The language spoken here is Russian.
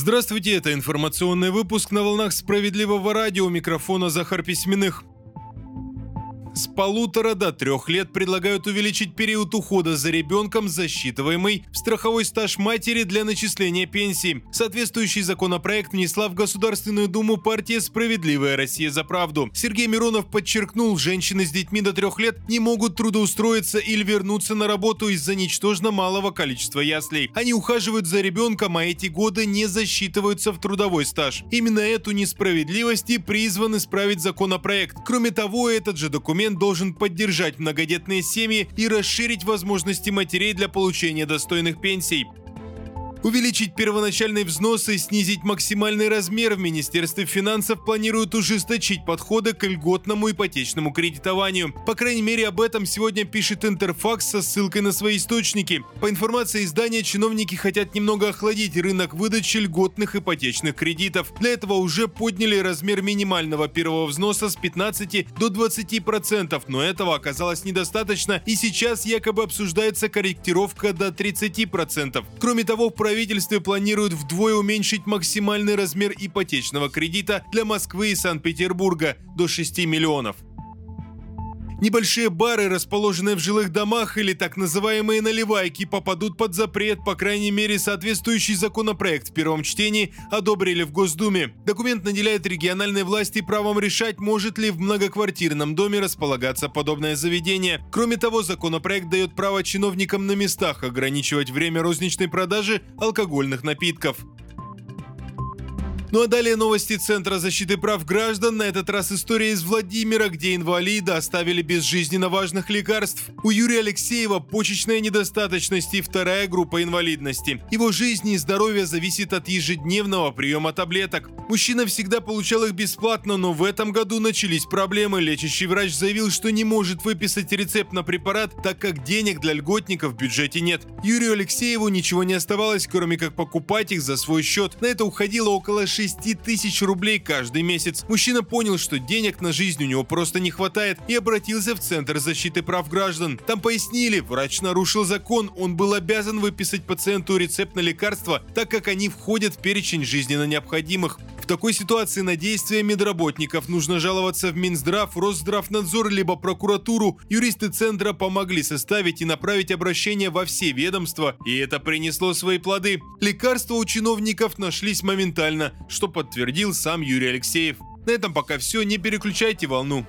Здравствуйте, это информационный выпуск на волнах справедливого радио. Микрофона Захар Письменных. С полутора до трех лет предлагают увеличить период ухода за ребенком, засчитываемый в страховой стаж матери для начисления пенсии. Соответствующий законопроект внесла в Государственную Думу партия «Справедливая Россия за правду». Сергей Миронов подчеркнул, женщины с детьми до трех лет не могут трудоустроиться или вернуться на работу из-за ничтожно малого количества яслей. Они ухаживают за ребенком, а эти годы не засчитываются в трудовой стаж. Именно эту несправедливость и призван исправить законопроект. Кроме того, этот же документ Президент должен поддержать многодетные семьи и расширить возможности матерей для получения достойных пенсий. Увеличить первоначальный взнос и снизить максимальный размер в Министерстве финансов планируют ужесточить подходы к льготному ипотечному кредитованию. По крайней мере, об этом сегодня пишет Интерфакс со ссылкой на свои источники. По информации издания, чиновники хотят немного охладить рынок выдачи льготных ипотечных кредитов. Для этого уже подняли размер минимального первого взноса с 15 до 20 процентов, но этого оказалось недостаточно, и сейчас якобы обсуждается корректировка до 30 процентов. Кроме того, в правительстве планируют вдвое уменьшить максимальный размер ипотечного кредита для Москвы и Санкт-Петербурга до 6 миллионов. Небольшие бары, расположенные в жилых домах или так называемые наливайки, попадут под запрет, по крайней мере, соответствующий законопроект в первом чтении одобрили в Госдуме. Документ наделяет региональные власти правом решать, может ли в многоквартирном доме располагаться подобное заведение. Кроме того, законопроект дает право чиновникам на местах ограничивать время розничной продажи алкогольных напитков. Ну а далее новости Центра защиты прав граждан. На этот раз история из Владимира, где инвалида оставили без жизненно важных лекарств. У Юрия Алексеева почечная недостаточность и вторая группа инвалидности. Его жизнь и здоровье зависит от ежедневного приема таблеток. Мужчина всегда получал их бесплатно, но в этом году начались проблемы. Лечащий врач заявил, что не может выписать рецепт на препарат, так как денег для льготников в бюджете нет. Юрию Алексееву ничего не оставалось, кроме как покупать их за свой счет. На это уходило около 6 тысяч рублей каждый месяц. Мужчина понял, что денег на жизнь у него просто не хватает и обратился в Центр защиты прав граждан. Там пояснили, врач нарушил закон, он был обязан выписать пациенту рецепт на лекарства, так как они входят в перечень жизненно необходимых такой ситуации на действия медработников нужно жаловаться в Минздрав, Росздравнадзор либо прокуратуру. Юристы Центра помогли составить и направить обращение во все ведомства, и это принесло свои плоды. Лекарства у чиновников нашлись моментально, что подтвердил сам Юрий Алексеев. На этом пока все, не переключайте волну.